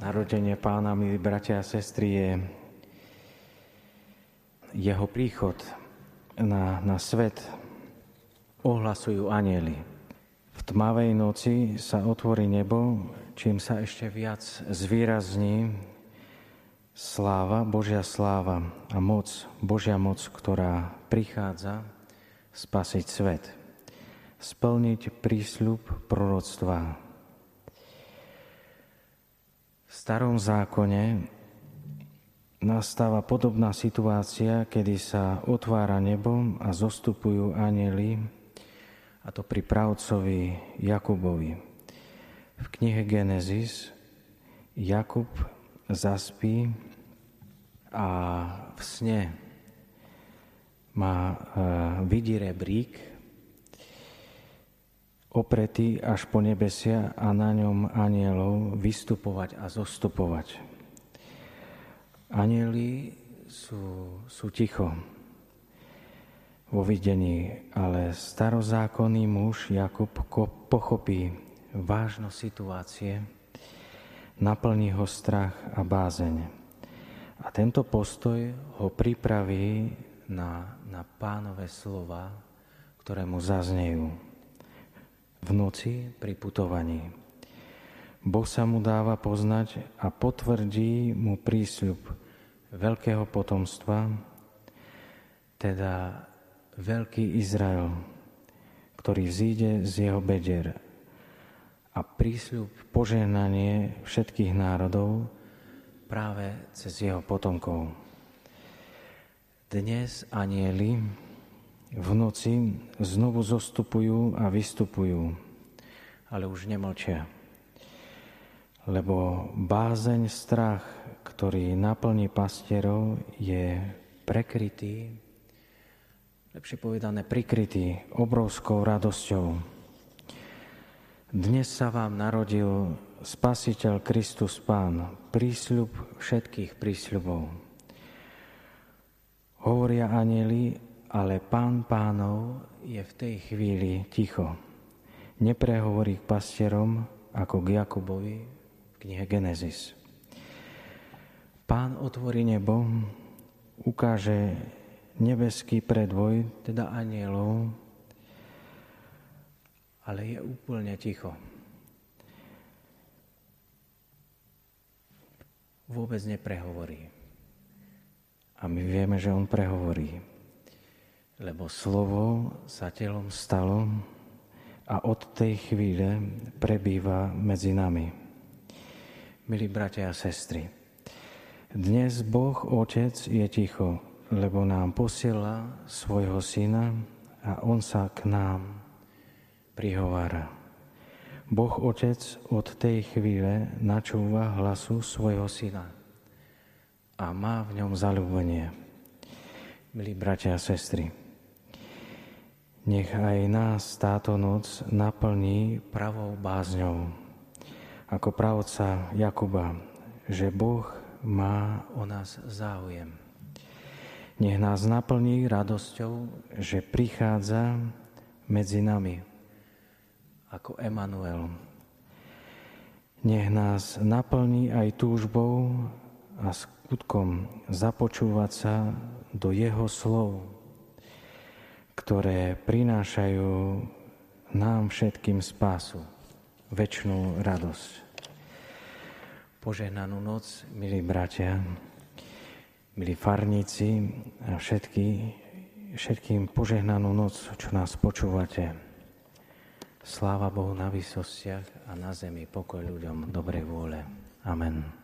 narodenie pána, milí bratia a sestry, je jeho príchod na, na svet. Ohlasujú anieli. V tmavej noci sa otvorí nebo, čím sa ešte viac zvýrazní sláva, Božia sláva a moc, Božia moc, ktorá prichádza spasiť svet. Splniť prísľub proroctva v starom zákone nastáva podobná situácia, kedy sa otvára nebo a zostupujú anieli, a to pri pravcovi Jakubovi. V knihe Genesis Jakub zaspí a v sne má, vidí rebrík, opretý až po nebesia a na ňom anielov vystupovať a zostupovať. Anieli sú, sú ticho vo videní, ale starozákonný muž Jakub pochopí vážnosť situácie, naplní ho strach a bázeň. A tento postoj ho pripraví na, na pánové slova, ktoré mu zaznejú v noci pri putovaní. Boh sa mu dáva poznať a potvrdí mu prísľub veľkého potomstva, teda veľký Izrael, ktorý vzíde z jeho bedier a prísľub požehnanie všetkých národov práve cez jeho potomkov. Dnes anieli v noci znovu zostupujú a vystupujú, ale už nemlčia. Lebo bázeň, strach, ktorý naplní pastierov, je prekrytý, lepšie povedané prikrytý obrovskou radosťou. Dnes sa vám narodil Spasiteľ Kristus Pán, prísľub všetkých prísľubov. Hovoria anieli, ale pán pánov je v tej chvíli ticho. Neprehovorí k pastierom ako k Jakubovi v knihe Genesis. Pán otvorí nebo, ukáže nebeský predvoj, teda anielov, ale je úplne ticho. Vôbec neprehovorí. A my vieme, že on prehovorí lebo slovo sa telom stalo a od tej chvíle prebýva medzi nami. Milí bratia a sestry, dnes Boh Otec je ticho, lebo nám posiela svojho syna a on sa k nám prihovára. Boh Otec od tej chvíle načúva hlasu svojho syna a má v ňom zalúbenie. Milí bratia a sestry, nech aj nás táto noc naplní pravou bázňou, ako pravca Jakuba, že Boh má o nás záujem. Nech nás naplní radosťou, že prichádza medzi nami ako Emanuel. Nech nás naplní aj túžbou a skutkom započúvať sa do Jeho slov, ktoré prinášajú nám všetkým spásu, väčšnú radosť. Požehnanú noc, milí bratia, milí farníci a všetky, všetkým požehnanú noc, čo nás počúvate. Sláva Bohu na výsostiach a na zemi pokoj ľuďom dobrej vôle. Amen.